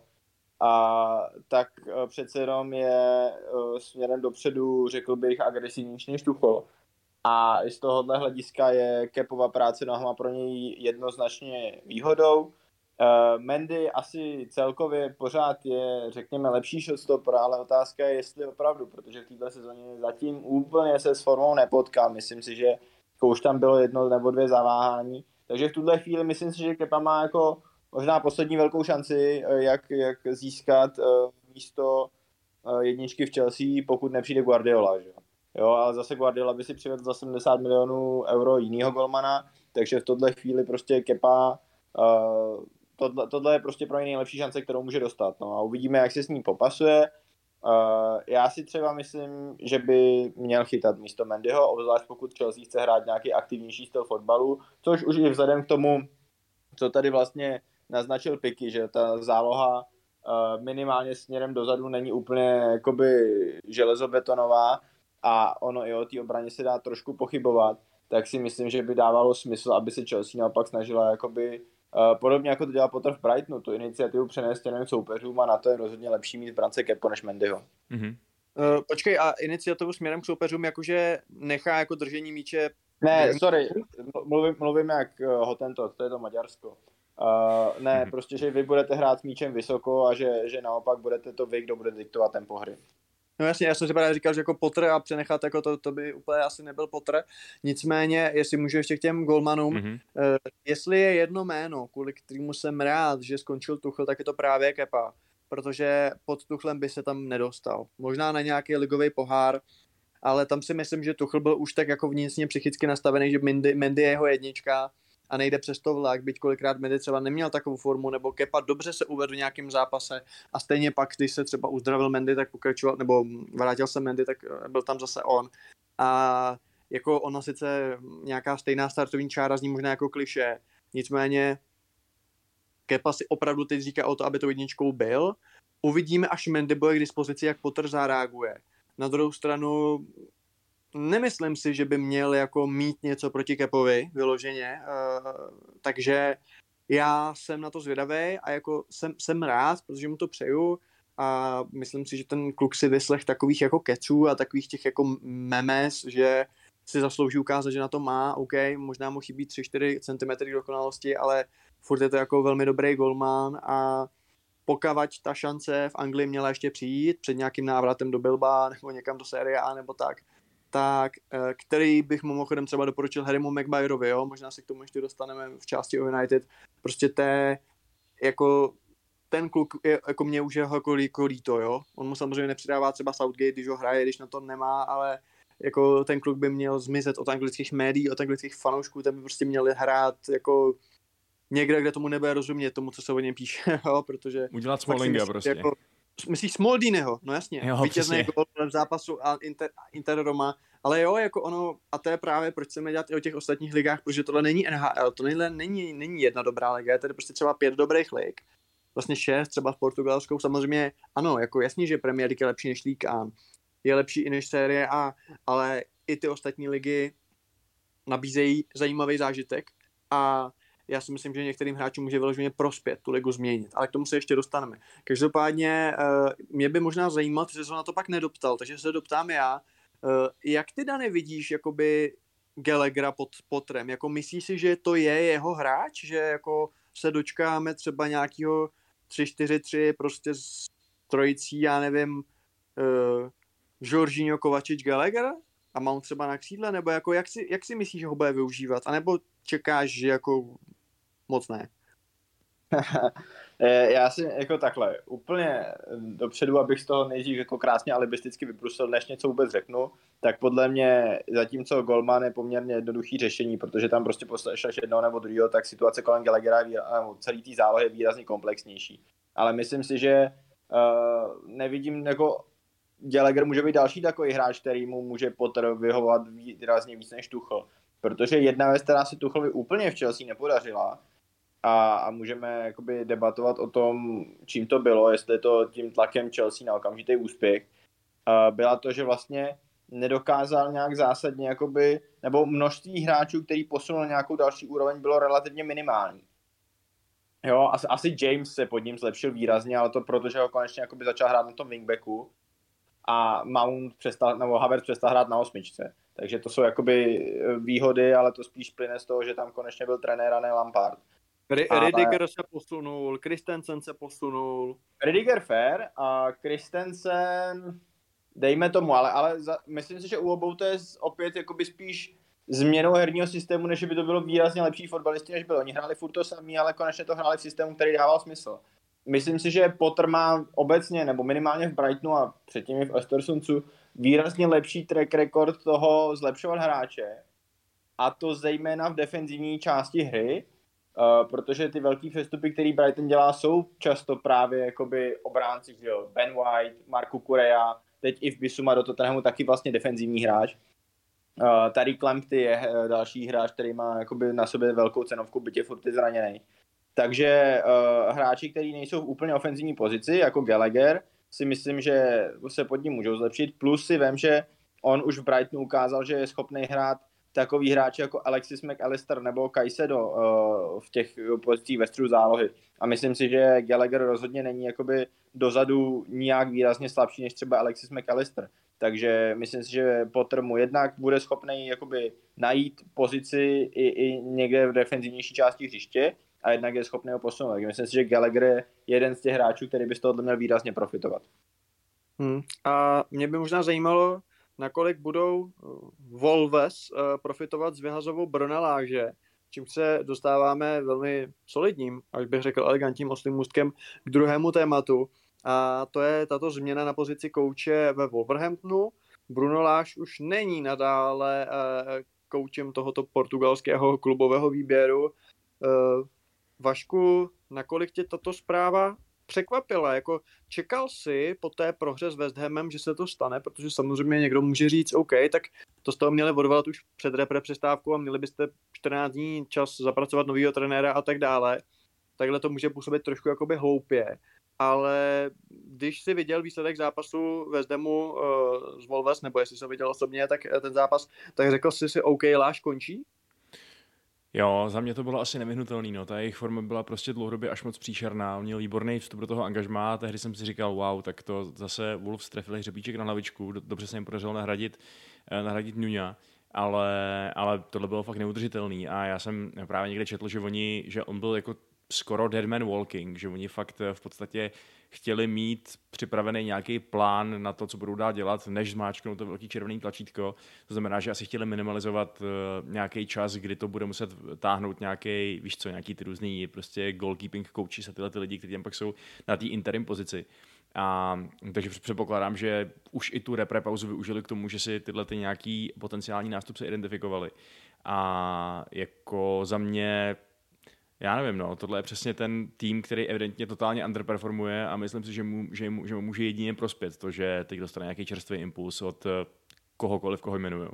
a tak uh, přece jenom je uh, směrem dopředu, řekl bych, agresivnější než Tuchel. A z tohohle hlediska je Kepova práce nohama pro něj jednoznačně výhodou. Uh, Mendy asi celkově pořád je, řekněme, lepší shotstopper, ale otázka je, jestli opravdu, protože v této sezóně zatím úplně se s formou nepotká. Myslím si, že už tam bylo jedno nebo dvě zaváhání. Takže v tuhle chvíli myslím si, že Kepa má jako možná poslední velkou šanci, eh, jak, jak získat uh, místo uh, jedničky v Chelsea, pokud nepřijde Guardiola. Že? Jo, ale zase Guardiola by si přivedl za 70 milionů euro jinýho golmana, takže v tohle chvíli prostě Kepa, uh, tohle, tohle je prostě pro něj nejlepší šance, kterou může dostat. No a uvidíme, jak se s ní popasuje. Uh, já si třeba myslím, že by měl chytat místo Mendyho, obzvlášť pokud Chelsea chce hrát nějaký aktivnější styl fotbalu, což už i vzhledem k tomu, co tady vlastně naznačil Piky, že ta záloha uh, minimálně směrem dozadu není úplně jakoby železobetonová, a ono i o té obraně se dá trošku pochybovat, tak si myslím, že by dávalo smysl, aby se Chelsea naopak snažila jakoby Uh, podobně jako to dělá Potter v Brightonu, tu iniciativu přenést těm soupeřům a na to je rozhodně lepší mít v brance Kepo než Mendyho. Mm-hmm. Uh, počkej, a iniciativu směrem k soupeřům, jakože nechá jako držení míče... Ne, sorry, mluvím, mluvím jak uh, Hotento, to je to Maďarsko. Uh, ne, mm-hmm. prostě, že vy budete hrát s míčem vysoko a že, že naopak budete to vy, kdo bude diktovat tempo hry. No jasně, já jsem si právě říkal, že jako Potter a přenechat jako to, to by úplně asi nebyl Potter. Nicméně, jestli můžu ještě k těm golmanům, mm-hmm. uh, jestli je jedno jméno, kvůli kterému jsem rád, že skončil Tuchl, tak je to právě Kepa. Protože pod Tuchlem by se tam nedostal. Možná na nějaký ligový pohár, ale tam si myslím, že Tuchl byl už tak jako vnitřně psychicky nastavený, že Mendy, Mendy je jeho jednička a nejde přes to vlak, byť kolikrát Mendy třeba neměl takovou formu, nebo Kepa dobře se uvedl v nějakém zápase a stejně pak, když se třeba uzdravil Mendy, tak pokračoval, nebo vrátil se Mendy, tak eh, byl tam zase on. A jako ono sice nějaká stejná startovní čára zní možná jako kliše, nicméně Kepa si opravdu teď říká o to, aby to jedničkou byl. Uvidíme, až Mendy bude k dispozici, jak Potter zareaguje. Na druhou stranu nemyslím si, že by měl jako mít něco proti Kepovi vyloženě, uh, takže já jsem na to zvědavý a jako jsem, jsem rád, protože mu to přeju a myslím si, že ten kluk si vyslech takových jako keců a takových těch jako memes, že si zaslouží ukázat, že na to má, OK, možná mu chybí 3-4 cm dokonalosti, ale furt je to jako velmi dobrý golman a pokavať ta šance v Anglii měla ještě přijít před nějakým návratem do Bilba nebo někam do série A nebo tak, tak eh, který bych mimochodem třeba doporučil Harrymu Maguireovi, jo, možná se k tomu ještě dostaneme v části o United, prostě té, jako ten kluk je, jako mě už je jako, jako líto, jo. On mu samozřejmě nepřidává třeba Southgate, když ho hraje, když na to nemá, ale jako ten kluk by měl zmizet od anglických médií, od anglických fanoušků, ten by prostě měl hrát jako někde, kde tomu nebude rozumět tomu, co se o něm píše, *laughs* jo, protože... Udělat Smallinga prostě. Jako, myslíš Smaldiniho, no jasně, Jo, vítězný gol v zápasu a Inter, Inter Roma, ale jo, jako ono, a to je právě, proč chceme dělat i o těch ostatních ligách, protože tohle není NHL, to není, není, není jedna dobrá liga, je tady prostě třeba pět dobrých lig, vlastně šest, třeba v Portugalskou, samozřejmě, ano, jako jasně, že Premier League je lepší než League A, je lepší i než série A, ale i ty ostatní ligy nabízejí zajímavý zážitek a já si myslím, že některým hráčům může vyloženě prospět tu ligu změnit, ale k tomu se ještě dostaneme. Každopádně eh, mě by možná zajímat, že se na to pak nedoptal, takže se doptám já, eh, jak ty Dany vidíš jakoby Gallaghera pod Potrem? Jako myslíš si, že to je jeho hráč, že jako se dočkáme třeba nějakého 3-4-3 prostě s trojicí, já nevím, uh, Jorginho Kovačič Gallagher? A Mount třeba na křídle, nebo jako jak si, jak si myslíš, že ho bude využívat, anebo čekáš, že jako moc ne? *laughs* Eh, Já si jako takhle, úplně dopředu, abych z toho nejdřív jako krásně alibisticky vyprusil, než něco vůbec řeknu, tak podle mě zatímco Golman je poměrně jednoduchý řešení, protože tam prostě poslešeš jednoho nebo druhého, tak situace kolem Gallaghera nebo celý té zálohy je výrazně komplexnější. Ale myslím si, že uh, nevidím jako Gallagher může být další takový hráč, který mu může Potter vyhovovat výrazně víc než Tuchl. Protože jedna věc, která se Tuchlovi úplně v Chelsea nepodařila, a, a můžeme jakoby debatovat o tom, čím to bylo, jestli je to tím tlakem Chelsea na okamžitý úspěch, byla to, že vlastně nedokázal nějak zásadně, jakoby, nebo množství hráčů, který posunul nějakou další úroveň, bylo relativně minimální. Jo, asi, asi James se pod ním zlepšil výrazně, ale to proto, že ho konečně jakoby začal hrát na tom wingbacku a Mount přestal, nebo Havertz přestal hrát na osmičce. Takže to jsou jakoby výhody, ale to spíš plyne z toho, že tam konečně byl trenér a ne Lampard. Ale- Ridiger se posunul, Christensen se posunul, Rediger fair a Christensen, dejme tomu, ale, ale za, myslím si, že u obou to je opět jakoby spíš změnou herního systému, než by to bylo výrazně lepší fotbalisti, než bylo. Oni hráli furt to samý, ale konečně to hráli v systému, který dával smysl. Myslím si, že Potter má obecně, nebo minimálně v Brightonu a předtím i v Östersundsu, výrazně lepší track record toho zlepšovat hráče. A to zejména v defenzivní části hry, Uh, protože ty velký přestupy, který Brighton dělá, jsou často právě jakoby obránci, že jo, Ben White, Marku Kurea, teď i v Bisuma do Tottenhamu taky vlastně defenzivní hráč. Uh, tady Lamptey je uh, další hráč, který má jakoby na sobě velkou cenovku, je furt zraněný. Takže uh, hráči, kteří nejsou v úplně ofenzivní pozici, jako Gallagher, si myslím, že se pod ním můžou zlepšit. Plus si vím, že on už v Brightonu ukázal, že je schopný hrát takový hráči jako Alexis McAllister nebo Kajsedo uh, v těch pozicích ve středu zálohy. A myslím si, že Gallagher rozhodně není jakoby dozadu nijak výrazně slabší než třeba Alexis McAllister. Takže myslím si, že Potter mu jednak bude schopný jakoby najít pozici i, i někde v defenzivnější části hřiště a jednak je schopný ho posunout. Takže myslím si, že Gallagher je jeden z těch hráčů, který by z toho měl výrazně profitovat. Hmm. A mě by možná zajímalo, nakolik budou eh, Wolves uh, profitovat z vyhazovou Brneláže, čím se dostáváme velmi solidním, až bych řekl elegantním oslým můstkem k druhému tématu. A to je tato změna na pozici kouče ve Wolverhamptonu. Bruno Láš už není nadále uh, koučem tohoto portugalského klubového výběru. Vašku, nakolik tě tato zpráva překvapila. Jako čekal si po té prohře s West Hamem, že se to stane, protože samozřejmě někdo může říct, OK, tak to toho měli odvolat už před repre přestávku a měli byste 14 dní čas zapracovat nového trenéra a tak dále. Takhle to může působit trošku jakoby hloupě. Ale když si viděl výsledek zápasu West Hamu uh, z Wolves, nebo jestli ho viděl osobně, tak ten zápas, tak řekl jsi si, OK, Láš končí? Jo, za mě to bylo asi nevyhnutelný, no. Ta jejich forma byla prostě dlouhodobě až moc příšerná. Měl výborný vstup do toho angažmá tehdy jsem si říkal, wow, tak to zase Wolves trefili hřebíček na hlavičku, dobře se jim podařilo nahradit, eh, nahradit Nuňa ale, ale tohle bylo fakt neudržitelný a já jsem právě někde četl, že oni, že on byl jako skoro dead man walking, že oni fakt v podstatě chtěli mít připravený nějaký plán na to, co budou dál dělat, než zmáčknout to velký červený tlačítko. To znamená, že asi chtěli minimalizovat uh, nějaký čas, kdy to bude muset táhnout nějaký, víš co, nějaký ty různý prostě goalkeeping coaches a tyhle ty lidi, kteří tam pak jsou na té interim pozici. A, takže předpokládám, že už i tu repre pauzu využili k tomu, že si tyhle ty nějaký potenciální nástupce identifikovali. A jako za mě já nevím, no, tohle je přesně ten tým, který evidentně totálně underperformuje a myslím si, že mu, že mu, že mu může jedině prospět to, že teď dostane nějaký čerstvý impuls od eh, kohokoliv, koho jmenují.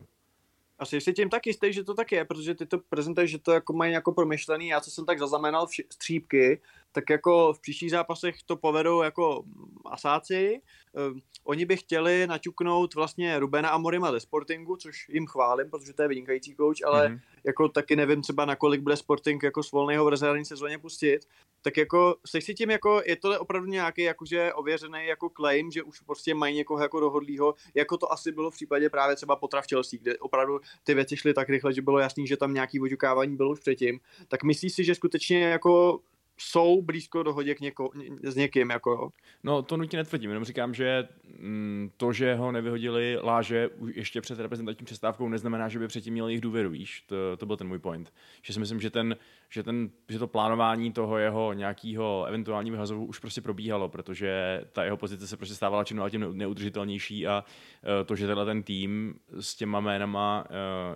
Asi si tím tak jistý, že to tak je, protože ty to prezentuješ, že to jako mají jako promyšlený. Já co jsem tak zaznamenal vši- střípky, tak jako v příštích zápasech to povedou jako asáci. Uh, oni by chtěli naťuknout vlastně Rubena Amorima ze Sportingu, což jim chválím, protože to je vynikající coach, ale mm-hmm. jako taky nevím třeba nakolik bude Sporting jako s volného v rezervní sezóně pustit. Tak jako se si tím jako, je to opravdu nějaký jakože ověřený jako claim, že už prostě mají někoho jako dohodlýho, jako to asi bylo v případě právě třeba Potra v Chelsea, kde opravdu ty věci šly tak rychle, že bylo jasný, že tam nějaký oťukávání bylo už předtím. Tak myslíš si, že skutečně jako jsou blízko dohodě k něko, s někým. Jako, jo. No to nutně netvrdím, jenom říkám, že mm, to, že ho nevyhodili Láže ještě před reprezentační přestávkou, neznamená, že by předtím měl jejich důvěru, víš? To, to byl ten můj point. Že si myslím, že, ten, že, ten, že to plánování toho jeho nějakého eventuálního vyhazovu už prostě probíhalo, protože ta jeho pozice se prostě stávala čím dál tím neudržitelnější a uh, to, že tenhle ten tým s těma jménama,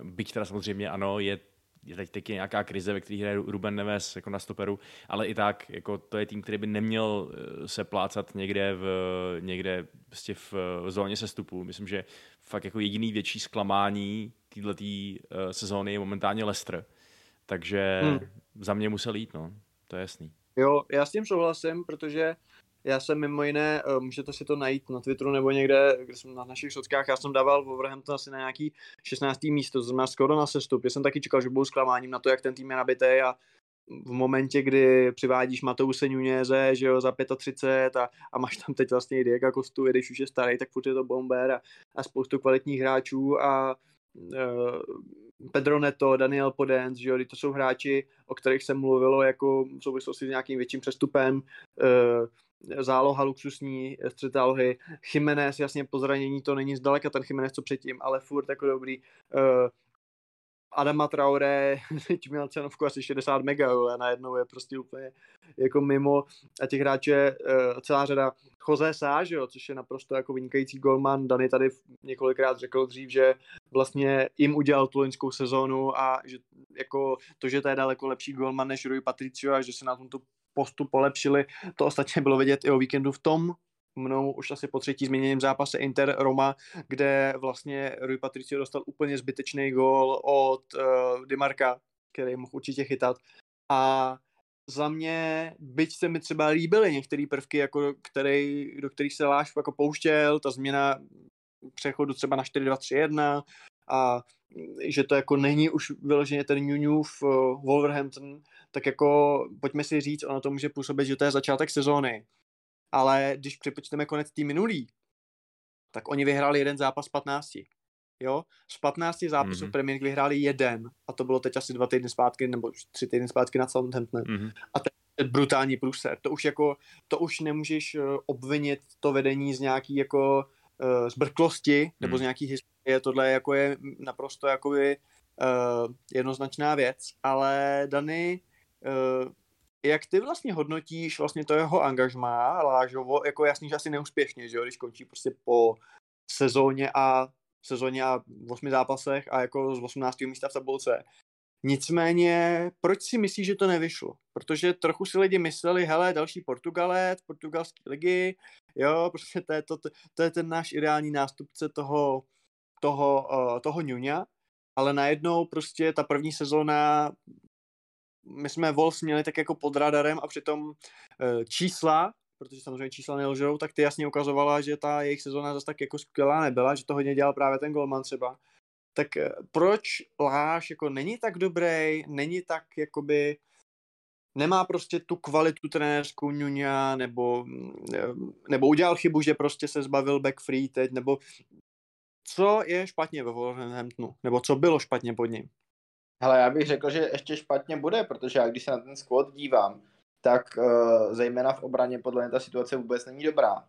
uh, byť teda samozřejmě ano, je je teď, teď je nějaká krize, ve které hraje Ruben Neves jako na stoperu, ale i tak, jako to je tým, který by neměl eh, se plácat někde v, někde prostě v, v zóně sestupu. Myslím, že fakt jako jediný větší zklamání této uh, sezóny je momentálně Leicester. Takže hmm. za mě musel jít, no. To je jasný. Jo, já s tím souhlasím, protože já jsem mimo jiné, eh, můžete si to najít na Twitteru nebo někde, kde jsem na našich sockách, já jsem dával Wolverhampton asi na nějaký 16. místo, to znamená skoro na sestup. Já jsem taky čekal, že budou zklamáním na to, jak ten tým je nabitý a v momentě, kdy přivádíš Mateuse Nuněze, že jo, za 35 a, a máš tam teď vlastně i Diego Kostu, když už je starý, tak furt je to bomber a, a spoustu kvalitních hráčů a uh, Pedro Neto, Daniel Podens, že jo, to jsou hráči, o kterých jsem mluvilo jako v souvislosti s nějakým větším přestupem, uh, záloha luxusní střed zálohy. Jiménez, jasně po zranění to není zdaleka ten Jiménez, co předtím, ale furt jako dobrý. Adama Traore, *laughs* teď měl cenovku asi 60 mega, a najednou je prostě úplně jako mimo. A těch hráčů je uh, celá řada. Jose Sá, že jo, což je naprosto jako vynikající golman, Dany tady několikrát řekl dřív, že vlastně jim udělal tu loňskou sezónu a že jako to, že to je daleko lepší golman než Rui Patricio a že se na tomto postup polepšili. To ostatně bylo vidět i o víkendu v tom mnou už asi po třetí změněném zápase Inter Roma, kde vlastně Rui Patricio dostal úplně zbytečný gól od uh, Dimarka, který mohl určitě chytat. A za mě, byť se mi třeba líbily některé prvky, jako který, do kterých se Láš jako pouštěl, ta změna přechodu třeba na 4-2-3-1 a že to jako není už vyloženě ten New v uh, Wolverhampton, tak jako pojďme si říct, ono to může působit, že to je začátek sezóny. Ale když připočteme konec tý minulý, tak oni vyhráli jeden zápas 15. Jo? Z 15 zápasů mm-hmm. Premier League vyhráli jeden a to bylo teď asi dva týdny zpátky nebo tři týdny zpátky na Southampton. Mm-hmm. A to je brutální průser. To už jako, to už nemůžeš uh, obvinit to vedení z nějaký jako uh, zbrklosti nebo mm. z nějaký historie. Tohle jako je naprosto jakoby uh, jednoznačná věc. Ale Dany, uh, jak ty vlastně hodnotíš vlastně to jeho angažmá Lážovo, jako jasný, že asi neúspěšně, že jo, když končí prostě po sezóně a sezóně a v osmi zápasech a jako z 18. místa v tabulce. Nicméně, proč si myslíš, že to nevyšlo? Protože trochu si lidi mysleli, hele, další Portugalec, portugalské ligy, jo, prostě to je, to, to, je ten náš ideální nástupce toho, toho, uh, toho Nuňa, ale najednou prostě ta první sezóna my jsme Wolves měli tak jako pod radarem a přitom uh, čísla, protože samozřejmě čísla nelžou, tak ty jasně ukazovala, že ta jejich sezóna zase tak jako skvělá nebyla, že to hodně dělal právě ten Golman třeba. tak eh, proč Láš jako není tak dobrý, není tak jakoby nemá prostě tu kvalitu trenérskou Nuňa, nebo, mm, nebo udělal chybu, že prostě se zbavil back free teď, nebo co je špatně ve Wolverhamptonu, nebo co bylo špatně pod ním? Hele, já bych řekl, že ještě špatně bude, protože já když se na ten squad dívám, tak uh, zejména v obraně podle mě ta situace vůbec není dobrá.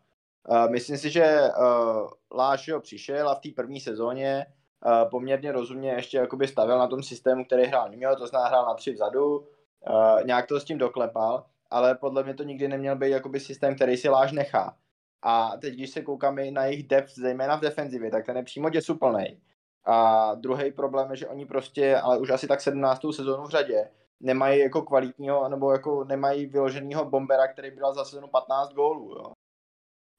Uh, myslím si, že uh, Láš jo přišel a v té první sezóně uh, poměrně rozumně ještě jakoby stavil na tom systému, který hrál Nuno, to znamená hrál na tři vzadu, uh, nějak to s tím doklepal, ale podle mě to nikdy neměl být jakoby systém, který si Láš nechá. A teď, když se koukáme na jejich depth, zejména v defenzivě, tak ten je přímo děsuplný. A druhý problém je, že oni prostě, ale už asi tak 17. sezónu v řadě, nemají jako kvalitního, nebo jako nemají vyloženého bombera, který by dal za sezónu 15 gólů. Jo.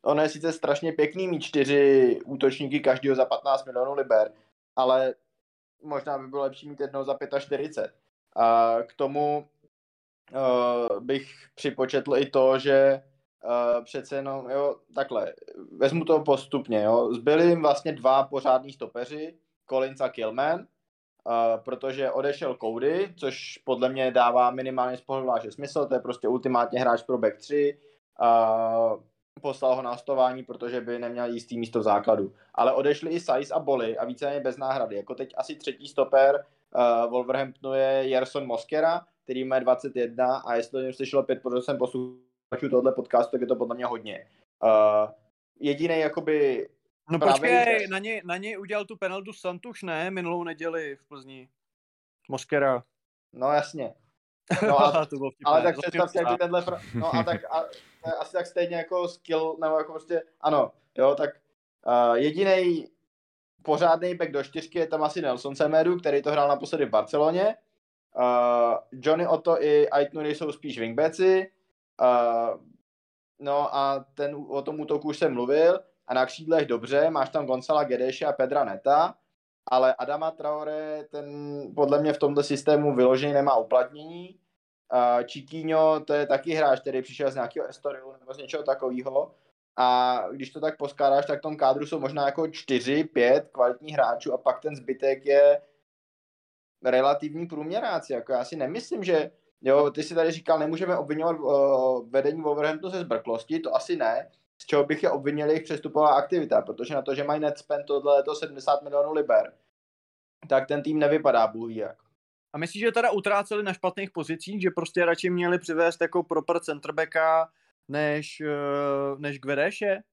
Ono je sice strašně pěkný mít čtyři útočníky každého za 15 milionů liber, ale možná by bylo lepší mít jednou za 45. A k tomu uh, bych připočetl i to, že uh, přece jenom, jo, takhle, vezmu to postupně, jo, zbyli jim vlastně dva pořádní stopeři, Collins a Killman, uh, protože odešel Cody, což podle mě dává minimálně z smysl, to je prostě ultimátně hráč pro back 3, uh, poslal ho na hostování, protože by neměl jistý místo v základu. Ale odešli i Size a Boli a víceméně bez náhrady. Jako teď asi třetí stoper uh, Wolverhamptonu je Jerson Moskera, který má 21 a jestli o něm slyšelo 5% jsem posluchačů tohle podcastu, tak je to podle mě hodně. Uh, jediný jakoby No Právě počkej, na něj, na něj udělal tu penaltu Santuš, ne? Minulou neděli v Plzni. Moskera. No jasně. *laughs* No a, to bylo vtipné. ale tak To představ si, vtipné. jaký tenhle, fr- no a tak a, je asi tak stejně jako skill, nebo jako prostě, ano, jo, tak uh, jediný pořádný back do čtyřky je tam asi Nelson Semedu, který to hrál naposledy v Barceloně. Uh, Johnny Otto i Aitnuri jsou spíš wingbacki. Uh, no a ten, o tom útoku už jsem mluvil. A na křídlech dobře, máš tam Gonzala Gedeše a Pedra Neta, ale Adama Traore, ten podle mě v tomto systému vyloženě nemá uplatnění. Chiquinho, to je taky hráč, který přišel z nějakého Estorilu nebo z něčeho takového. A když to tak poskládáš, tak v tom kádru jsou možná jako čtyři, pět kvalitních hráčů a pak ten zbytek je relativní průměráci. Jako já si nemyslím, že jo, ty si tady říkal, nemůžeme obvinovat uh, vedení Wolverhamptonu ze zbrklosti, to asi ne, z čeho bych je obvinil jejich přestupová aktivita, protože na to, že mají net spend tohle leto 70 milionů liber, tak ten tým nevypadá bůh jak. A myslíš, že teda utráceli na špatných pozicích, že prostě radši měli přivést jako proper centerbacka než, eh, než Gvedeše?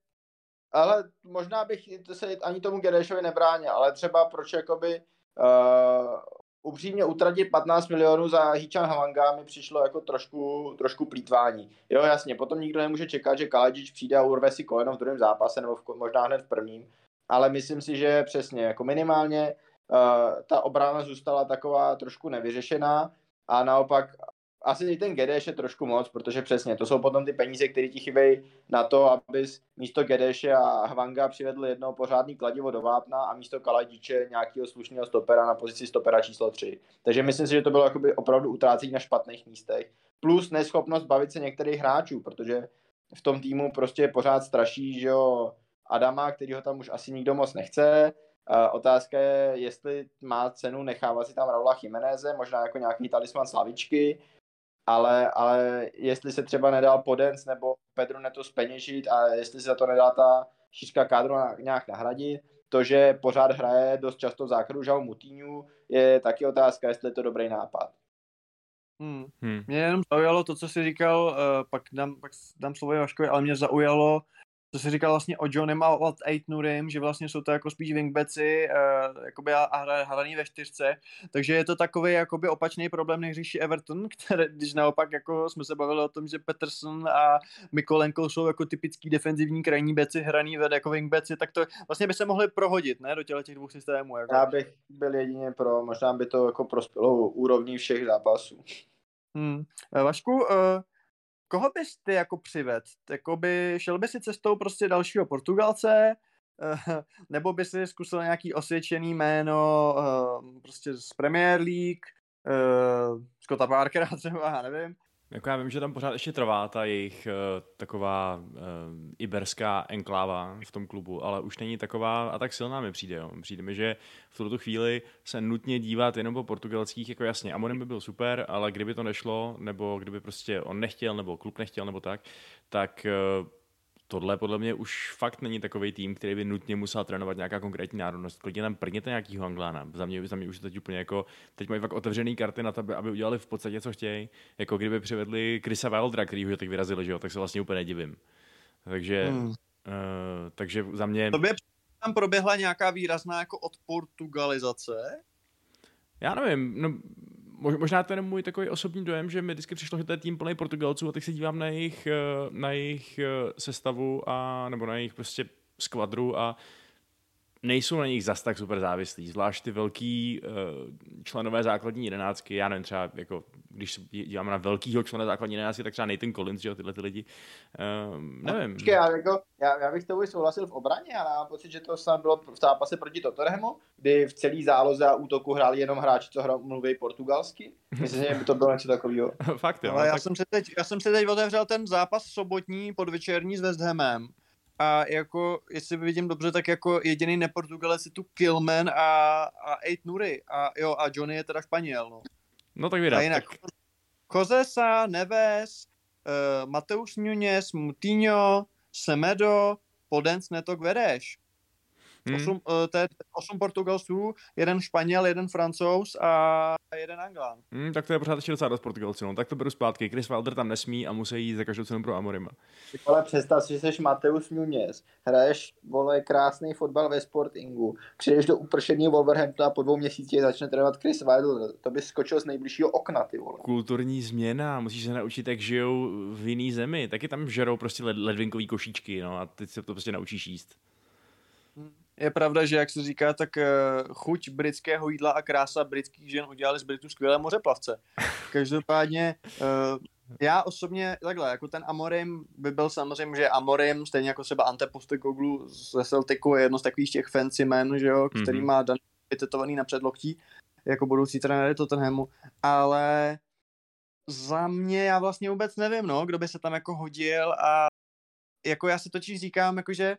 Ale možná bych to se ani tomu Gedešovi nebránil, ale třeba proč jakoby uh, upřímně utratit 15 milionů za Hichan Havanga mi přišlo jako trošku, trošku plítvání. Jo, jasně, potom nikdo nemůže čekat, že Kaladžič přijde a urve si koleno v druhém zápase, nebo v, možná hned v prvním, ale myslím si, že přesně, jako minimálně uh, ta obrana zůstala taková trošku nevyřešená a naopak asi ten Gedeš je trošku moc, protože přesně, to jsou potom ty peníze, které ti chybějí na to, abys místo Gedeše a Hvanga přivedl jedno pořádný kladivo do vápna a místo Kaladíče nějakého slušného stopera na pozici stopera číslo 3. Takže myslím si, že to bylo jakoby opravdu utrácení na špatných místech. Plus neschopnost bavit se některých hráčů, protože v tom týmu prostě pořád straší, že jo, Adama, který ho tam už asi nikdo moc nechce. Uh, otázka je, jestli má cenu nechávat si tam Raula Chimeneze, možná jako nějaký talisman slavičky, ale, ale jestli se třeba nedal Podens nebo Pedro Neto speněžit a jestli se za to nedá ta šířka kádru na, nějak nahradit, to, že pořád hraje dost často v základu Žao Mutíňu, je taky otázka, jestli je to dobrý nápad. Hmm. Hmm. Mě jenom zaujalo to, co jsi říkal, uh, pak, dám, pak dám slovo Vaškovi, ale mě zaujalo, co jsi říkal vlastně o Johnem a o Eight Nurim, že vlastně jsou to jako spíš wingbacki uh, jakoby a, a hra- hraný ve čtyřce, takže je to takový jakoby opačný problém, než řeší Everton, *laughs* které, když naopak jako jsme se bavili o tom, že Peterson a Mikolenko jsou jako typický defenzivní krajní beci hraný ve jako wingbacki, tak to vlastně by se mohli prohodit, ne, do těle těch dvou systémů. Jako. Já bych byl jedině pro, možná by to jako prospělo úrovní všech zápasů. Hmm. Eh, Vašku, uh, koho bys ty jako přived? Jakoby šel by si cestou prostě dalšího Portugalce, uh, *laughs* nebo by si zkusil nějaký osvědčený jméno uh, prostě z Premier League, uh, Scotta Parkera *laughs* třeba, já nevím. Jako já vím, že tam pořád ještě trvá ta jejich uh, taková uh, iberská enkláva v tom klubu, ale už není taková a tak silná mi přijde. Jo. Přijde mi, že v tuto chvíli se nutně dívat jenom po portugalských, jako jasně, Amorim by byl super, ale kdyby to nešlo, nebo kdyby prostě on nechtěl, nebo klub nechtěl, nebo tak, tak uh, tohle podle mě už fakt není takový tým, který by nutně musel trénovat nějaká konkrétní národnost. Klidně tam prněte nějakýho Anglána. Za mě, za mě už teď úplně jako, teď mají fakt otevřený karty na to, aby udělali v podstatě, co chtějí. Jako kdyby přivedli Chrisa Wildra, který už teď vyrazili, že jo, tak se vlastně úplně nedivím. Takže, hmm. uh, takže za mě... Tobě tam proběhla nějaká výrazná jako odportugalizace? Já nevím, no, možná to je můj takový osobní dojem, že mi vždycky přišlo, že to je tým plný Portugalců a teď se dívám na jejich, eh, na jejich eh, sestavu a nebo na jejich prostě skvadru a nejsou na nich zas tak super závislí, zvlášť ty velký uh, členové základní jedenáctky, já nevím, třeba jako, když se díváme na velkýho člena základní jedenáctky, tak třeba Nathan Collins, že jo, tyhle ty lidi, uh, nevím. Počkej, já, jako, já, já bych to souhlasil v obraně, ale mám pocit, že to sam bylo v zápase proti Tottenhamu, kdy v celý záloze a útoku hráli jenom hráči, co hra, mluví portugalsky. Myslím, že by to bylo něco takového. *laughs* Fakt, jo. Ale no, já, tak... jsem se teď, já jsem se teď otevřel ten zápas sobotní podvečerní s West Hamem a jako, jestli vidím dobře, tak jako jediný neportugalec je tu Killman a, a Eight Nuri a jo, a Johnny je teda Španěl, no. No tak A vydat, jinak tak Kozesa, Neves, uh, Mateus Nunes, Mutinho, Semedo, Podens, Neto, Guedes. Hmm. Osm, uh, to je osm Portugalců, jeden Španěl, jeden Francouz a jeden Anglán. Hmm, tak to je pořád ještě docela dost Portugalců, no. tak to beru zpátky. Chris Wilder tam nesmí a musí jít za každou cenu pro Amorima. Ale představ si, že jsi Mateus Nunes, hraješ, vole, krásný fotbal ve Sportingu, přijdeš do upršení Wolverhamptonu a po dvou měsících začne trénovat Chris Wilder. To by skočil z nejbližšího okna, ty vole. Kulturní změna, musíš se naučit, jak žijou v jiný zemi. Taky tam žerou prostě led, ledvinkový košíčky, no a teď se to prostě naučíš jíst. Je pravda, že jak se říká, tak uh, chuť britského jídla a krása britských žen udělali z Britů skvělé mořeplavce. *laughs* Každopádně uh, já osobně takhle, jako ten Amorim by byl samozřejmě, že Amorim, stejně jako třeba Ante Postecoglou ze Celticu je jedno z takových těch fancy men, že jo, který Mhm. má dan vytetovaný na předloktí jako budoucí trenér Tottenhamu, ale za mě já vlastně vůbec nevím, no, kdo by se tam jako hodil a jako já si totiž říkám, jakože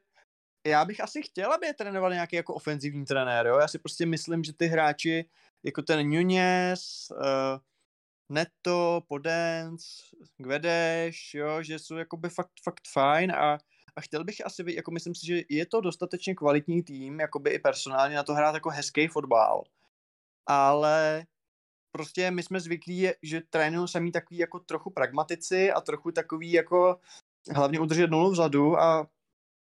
já bych asi chtěl, aby je trénoval nějaký jako ofenzivní trenér, jo? Já si prostě myslím, že ty hráči, jako ten Nunez, uh, Neto, Podence, Gvedeš, jo, že jsou jakoby fakt, fakt fajn a, a chtěl bych asi, vy- jako myslím si, že je to dostatečně kvalitní tým, jakoby i personálně na to hrát jako hezký fotbal, ale prostě my jsme zvyklí, že trénují samý takový jako trochu pragmatici a trochu takový jako hlavně udržet nulu vzadu a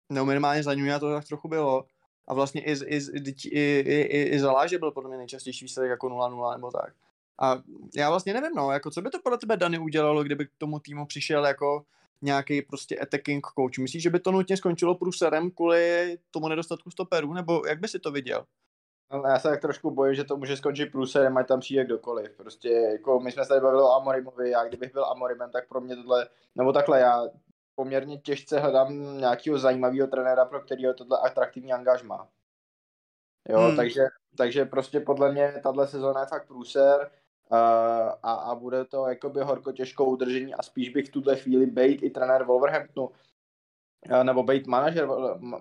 no minimálně za Newya to tak trochu bylo. A vlastně i, i, i, i, i, i za Láže byl podle mě nejčastější výsledek jako 0-0 nebo tak. A já vlastně nevím, no, jako co by to podle tebe Dany udělalo, kdyby k tomu týmu přišel jako nějaký prostě attacking coach. Myslíš, že by to nutně skončilo průserem kvůli tomu nedostatku stoperů, nebo jak by si to viděl? No, já se tak trošku bojím, že to může skončit průserem, ať tam přijde kdokoliv. Prostě jako my jsme se tady bavili o Amorimovi, já kdybych byl Amorimem, tak pro mě tohle, nebo takhle, já poměrně těžce hledám nějakého zajímavého trenéra, pro kterého tohle atraktivní angažma. Jo, Hmm. takže, takže prostě podle mě tahle sezóna je fakt průser uh, a, a bude to jakoby horko těžkou udržení a spíš bych v tuhle chvíli bejt i trenér Wolverhamptonu eh, nebo být manažer,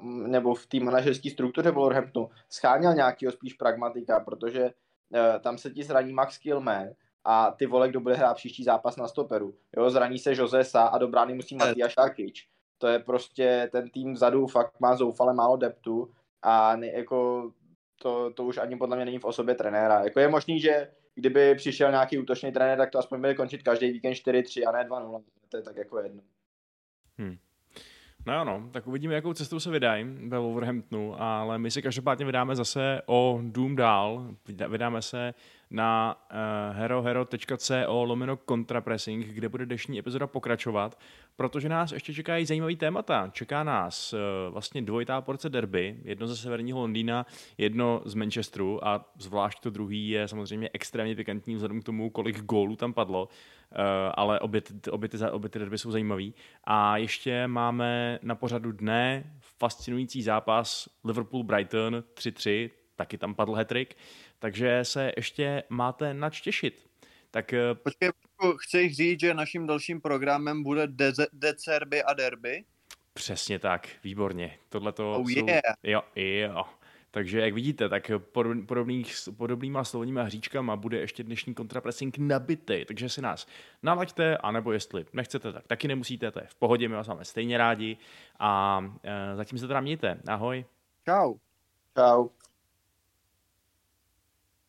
nebo v té manažerské struktuře Wolverhamptonu scháněl nějakého spíš pragmatika, protože uh, tam se ti zraní Max Killman a ty vole, kdo bude hrát příští zápas na stoperu. Jo, zraní se Jose Sa a do brány musí Matias Šarkič. To je prostě, ten tým vzadu fakt má zoufale málo deptu a ne, jako to, to už ani podle mě není v osobě trenéra. Jako je možný, že kdyby přišel nějaký útočný trenér, tak to aspoň bude končit každý víkend 4-3 a ne 2-0. To je tak jako jedno. No jo, no, tak uvidíme, jakou cestou se vydají ve Wolverhamptonu, ale my si každopádně vydáme zase o dům dál. Vydá- Vydáme se na uh, herohero.co lomeno contrapressing, kde bude dnešní epizoda pokračovat, protože nás ještě čekají zajímavý témata. Čeká nás uh, vlastně dvojitá porce derby, jedno ze severního Londýna, jedno z Manchesteru a zvlášť to druhý je samozřejmě extrémně pikantní vzhledem k tomu, kolik gólů tam padlo, uh, ale obě, obě, ty, obě ty derby jsou zajímavý. A ještě máme na pořadu dne fascinující zápas Liverpool-Brighton 3-3, taky tam padl hetrik, takže se ještě máte nač těšit. Tak eh, Počkej, chceš říct, že naším dalším programem bude decerby a derby? přesně tak, výborně. Tohle to Oh jsou... yeah. Jo, jo. Takže jak vidíte, tak podob- podobných, podobnýma slovníma hříčkama bude ještě dnešní kontrapressing nabitý, takže si nás nalaďte, anebo jestli nechcete, tak taky nemusíte, to je v pohodě, my vás máme stejně rádi a e, zatím se teda mějte. Ahoj. Čau. Čau.